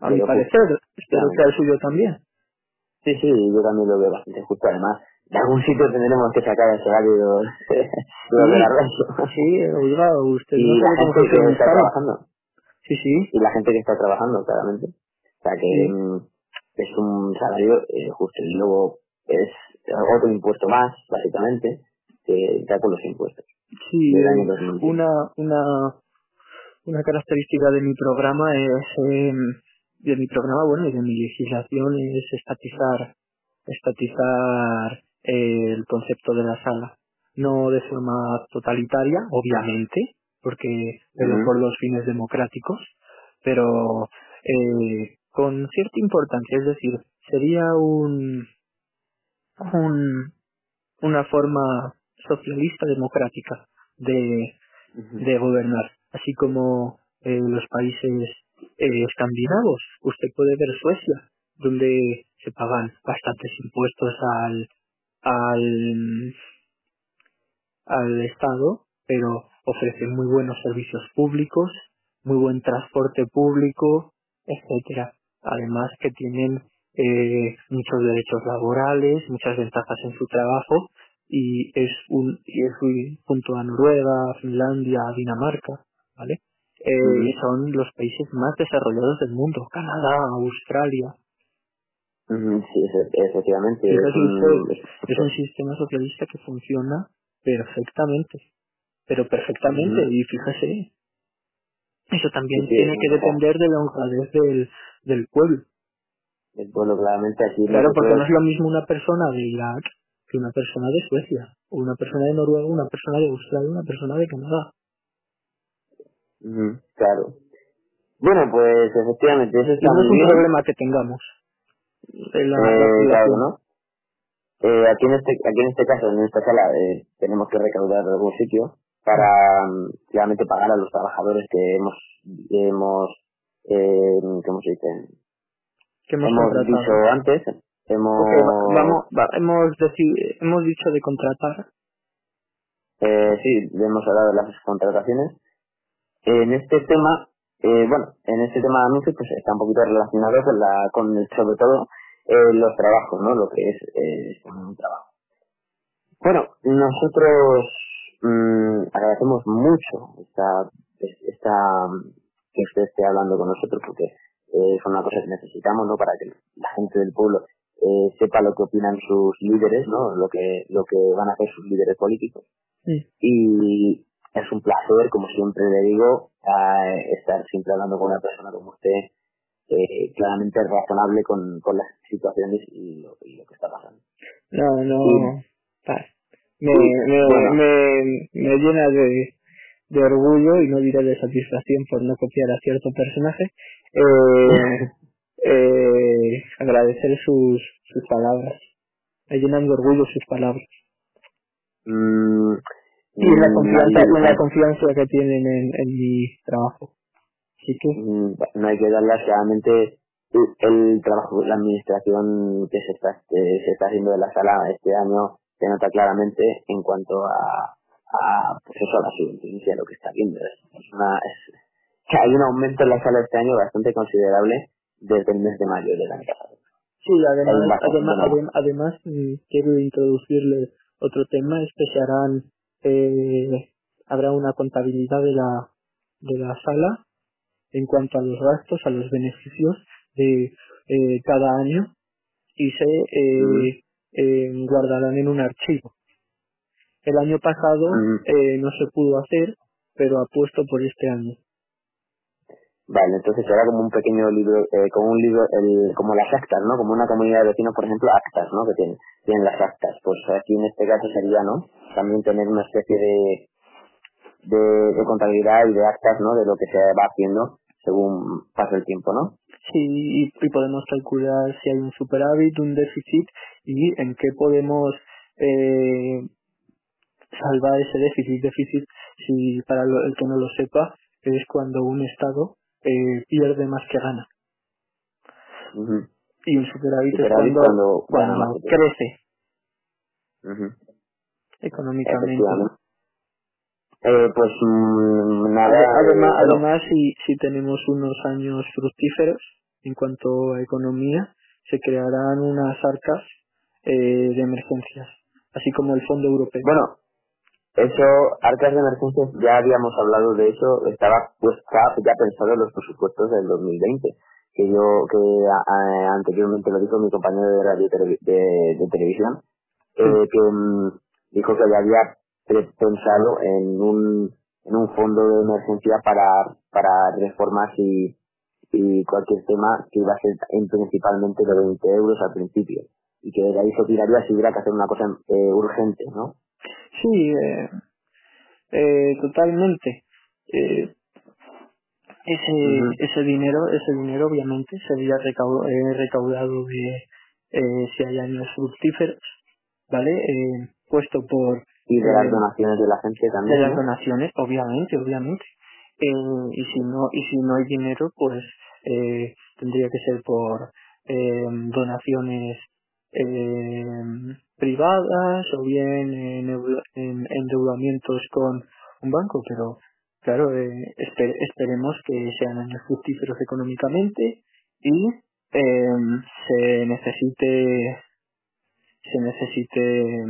A mi parecer, espero que al suyo también. Sí, sí, yo también lo veo bastante justo. Además, de algún sitio tendremos que sacar el salario de la. Sí, oiga, usted Y no la gente que está trabajando. Sí, sí, Y la gente que está trabajando, claramente. O sea que Sí. es un salario eh, justo. Y luego es otro impuesto más, básicamente, que da con los impuestos. Sí, del año 2015. una, una, una característica de mi programa es, eh, de mi programa, bueno, y de mi legislación es estatizar, estatizar el concepto de la sala. No de forma totalitaria, obviamente, porque pero Ujú. por los fines democráticos, pero eh, con cierta importancia, es decir, sería un, un una forma socialista democrática de, de gobernar, así como eh, los países eh, escandinavos. Usted puede ver Suecia, donde se pagan bastantes impuestos al, al, al Estado, pero ofrecen muy buenos servicios públicos, muy buen transporte público, etcétera. Además que tienen eh, muchos derechos laborales, muchas ventajas en su trabajo y es un y es un- junto a Noruega, Finlandia, Dinamarca, ¿vale? Eh. Son los países más desarrollados del mundo, Canadá, Australia. Sí, efe- efectivamente. Fíjese Es un, es un sistema socialista que funciona perfectamente, pero perfectamente y fíjese, eso también Sí, sí, tiene es que depender de la honradez del, del pueblo. el pueblo claramente aquí Claro, porque no es lo mismo una persona de Irak que una persona de Suecia, o una persona de Noruega, una persona de Australia, una persona de Canadá. Ujú, claro. Bueno, pues efectivamente, eso Y está no es un problema que tengamos. La, Eh, claro, ¿no? Eh, aquí, en este, aquí en este caso, en esta sala, eh, tenemos que recaudar de algún sitio para mm, realmente pagar a los trabajadores que hemos, que hemos eh, ¿cómo se dice? que hemos, dicho antes, hemos, Ok, va- vamos, va- hemos, hemos dicho de contratar. eh, sí, hemos hablado de las contrataciones. En este tema, eh, bueno, en este tema de anuncios, pues está un poquito relacionado con la, con el- sobre todo, eh, los trabajos, ¿no? Lo que es, eh, un trabajo. Bueno, nosotros mmm, agradecemos mucho esta, esta, que usted esté hablando con nosotros porque eh, es una cosa que necesitamos, ¿no? Para que la gente del pueblo eh, sepa lo que opinan sus líderes, ¿no? Lo que, lo que van a hacer sus líderes políticos. Sí. Y es un placer, como siempre le digo, estar siempre hablando con una persona como usted, eh, claramente razonable con, con las situaciones y lo, y lo que está pasando. No, no, me, me, me, me llena de, de orgullo y no diré de satisfacción por no copiar a cierto personaje, eh, eh, agradecer sus, sus palabras. Me llenan de orgullo sus palabras. Mm, y la mm, confianza, y la confianza que tienen en, en mi trabajo. ¿Y tú? mm, no hay que darle realmente el, trabajo, la administración que se está, que se está haciendo de la sala este año se nota claramente en cuanto a, a pues eso, a la subvención lo que está viendo. Es, una, es, que hay un aumento en la sala este año bastante considerable desde el mes de mayo del año pasado. Sí, además, además, ¿no? adem- además mm, quiero introducirle otro tema, es que se harán, eh, habrá una contabilidad de la, de la sala en cuanto a los gastos, a los beneficios de eh, cada año y se eh, eh, guardarán en un archivo. El año pasado Mm. eh, no se pudo hacer, pero apuesto por este año. Vale, entonces será como un pequeño libro, eh, como un libro, el, como las actas, ¿no? Como una comunidad de vecinos, por ejemplo, actas, ¿no? Que tienen, tienen las actas. Pues aquí en este caso sería, ¿no? También tener una especie de, de, de contabilidad y de actas, ¿no? De lo que se va haciendo según pasa el tiempo, ¿no? Sí, y, podemos calcular si hay un superávit, un déficit y en qué podemos eh, salvar ese déficit. Déficit, si para el que no lo sepa, es cuando un Estado eh, pierde más que gana. Y un superávit, Superávit es cuando, cuando cuando crece Ujú. económicamente. Efectivamente. Eh, pues mm, nada. Además, eh, además si, si tenemos unos años fructíferos en cuanto a economía, se crearán unas arcas eh, de emergencias, así como el Fondo Europeo. Bueno, eso, arcas de emergencias, ya habíamos hablado de eso, estaba pues ya pensado en los presupuestos del 2020, que yo, que a- a- anteriormente lo dijo mi compañero de radio televi- de, de televisión, eh, que mm, dijo que ya había pensado en un, en un fondo de emergencia para, para reformas y, y cualquier tema que iba a ser en principalmente de 20 euros al principio, y que de ahí se tiraría si hubiera que hacer una cosa eh, urgente, ¿no? Sí, eh, eh, totalmente. Eh, ese, ese dinero, ese dinero obviamente sería recau- eh, recaudado de eh, si hay años fructíferos, ¿vale? Eh, puesto por y de las donaciones de la gente de también, las ¿no? donaciones, obviamente, obviamente. Eh, y si no y si no hay dinero, pues eh, tendría que ser por eh, donaciones eh, privadas o bien en, en endeudamientos con un banco, pero claro, eh, esper- esperemos que sean años económicamente y eh, se necesite se necesite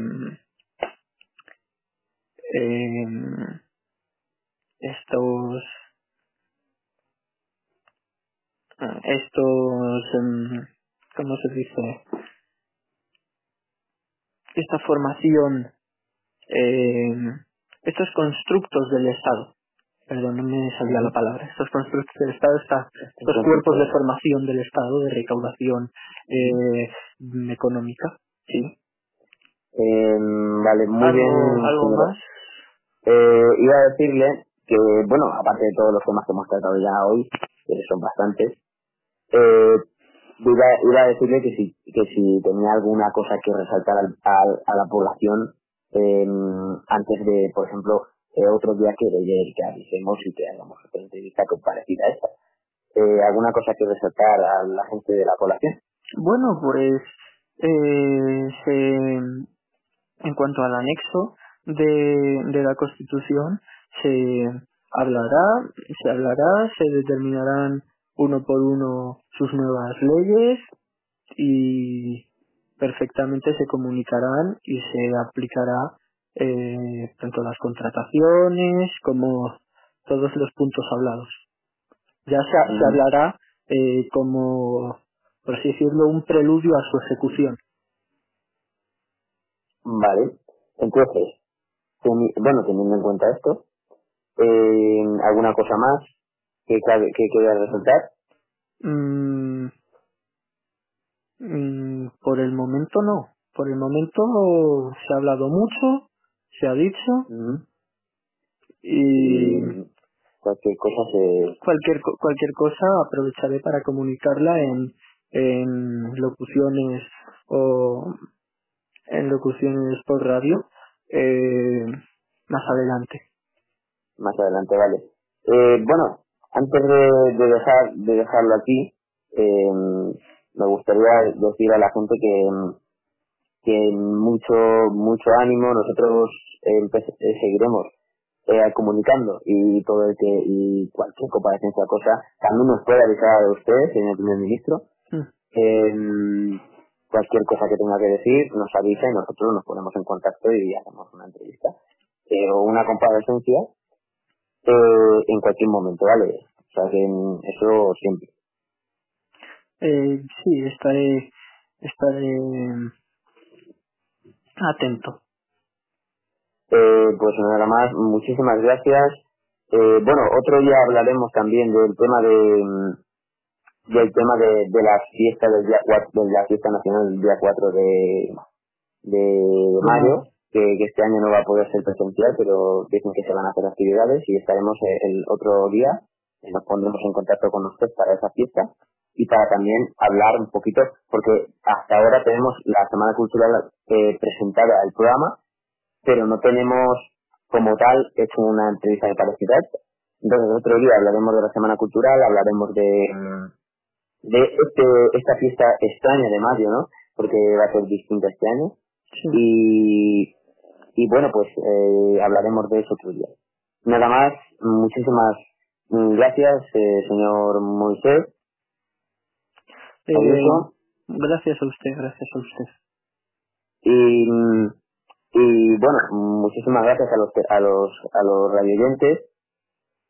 em, estos ah, estos em, cómo se dice formación em, estos constructos del estado perdón no me salía la palabra estos constructos del estado esta- estos cuerpos de formación del estado de recaudación eh, económica sí Eh, vale, muy algo, bien. algo señora. más Eh, iba a decirle que, bueno, aparte de todos los temas que hemos tratado ya hoy, que son bastantes, eh, iba, iba a decirle que si, que si tenía alguna cosa que resaltar al- a la población eh, antes de, por ejemplo, eh, otro día que, que avisemos y que hagamos otra entrevista parecida a esta. Eh, ¿Alguna cosa que resaltar a la gente de la población? Bueno, pues eh, se, en cuanto al anexo de, de la Constitución, se hablará, se hablará, se determinarán uno por uno sus nuevas leyes y perfectamente se comunicarán y se aplicará eh, tanto las contrataciones como todos los puntos hablados. Ya se, se hablará eh, como, por así decirlo, un preludio a su ejecución. Vale, entonces, bueno, teniendo en cuenta esto, eh, ¿alguna cosa más que, que quede resaltar? Mm, mm, por el momento no. Por el momento se ha hablado mucho, se ha dicho y, cualquier cosa se... cualquier cualquier cosa aprovecharé para comunicarla en en locuciones o en locuciones por radio eh, más adelante. Más adelante, vale. Eh, bueno, antes de, dejar de dejarlo aquí, eh, me gustaría decir a la gente que, que mucho mucho ánimo, nosotros seguiremos comunicando y todo el que y cualquier comparecencia cosa también nos puede avisar a usted, señor primer ministro. Mm cualquier cosa que tenga que decir nos avisa y nosotros nos ponemos en contacto y hacemos una entrevista. Eh, o una comparecencia eh, en cualquier momento, ¿vale? O sea que eso siempre. Eh, sí, estaré, estaré atento. Eh, pues nada más, muchísimas gracias. Eh, bueno, otro día hablaremos también del tema de del tema de, de la fiesta del día 4, de la fiesta nacional del día 4 de, de mayo, que, este año no va a poder ser presencial, pero dicen que se van a hacer actividades y estaremos el otro día, nos pondremos en contacto con usted para esa fiesta y para también hablar un poquito, porque hasta ahora tenemos la Semana Cultural eh, presentada al programa, pero no tenemos como tal hecho una entrevista de parecidad. Entonces, otro día hablaremos de la Semana Cultural, hablaremos de, de este, esta fiesta extraña de mayo, ¿no? Porque va a ser distinta este año. Y, y bueno, pues eh, hablaremos de eso otro día. Nada más, muchísimas gracias, eh, señor Moisés. Eh, gracias a usted, gracias a usted. Y, y bueno, muchísimas gracias a los a los a los radioyentes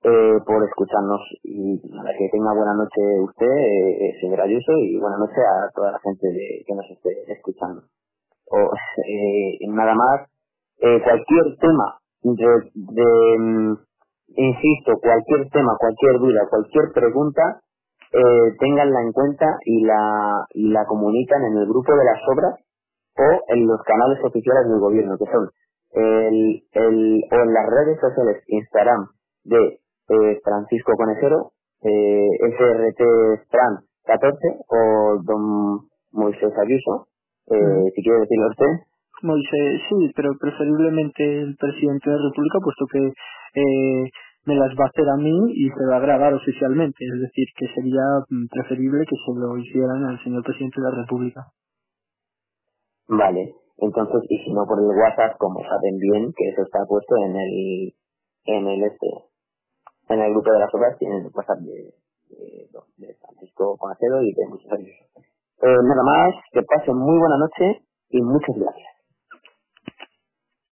eh, por escucharnos y nada, que tenga buena noche usted, eh, señor Ayuso, y buena noche a toda la gente de, que nos esté escuchando. O, eh, nada más, eh, cualquier tema de, de mm, insisto, cualquier tema, cualquier duda, cualquier pregunta, eh, tenganla en cuenta y la, y la comunican en el grupo de las obras o en los canales oficiales del gobierno, que son el, el, o en las redes sociales Instagram de eh, Francisco Conejero, eh, SRT Fran 14 o don Moisés Ayuso, eh, si quiere decirlo usted. Moisés, sí, pero preferiblemente el presidente de la República, puesto que eh, me las va a hacer a mí y se va a grabar oficialmente, es decir, que sería mm, preferible que se lo hicieran al señor presidente de la República. Vale, entonces, y si no por el WhatsApp, como saben bien, que eso está puesto en el, en el este, en el grupo de las obras tienen WhatsApp de, de, Francisco Conacero y de muchos. Eh, nada más, que pasen muy buena noche y muchas gracias.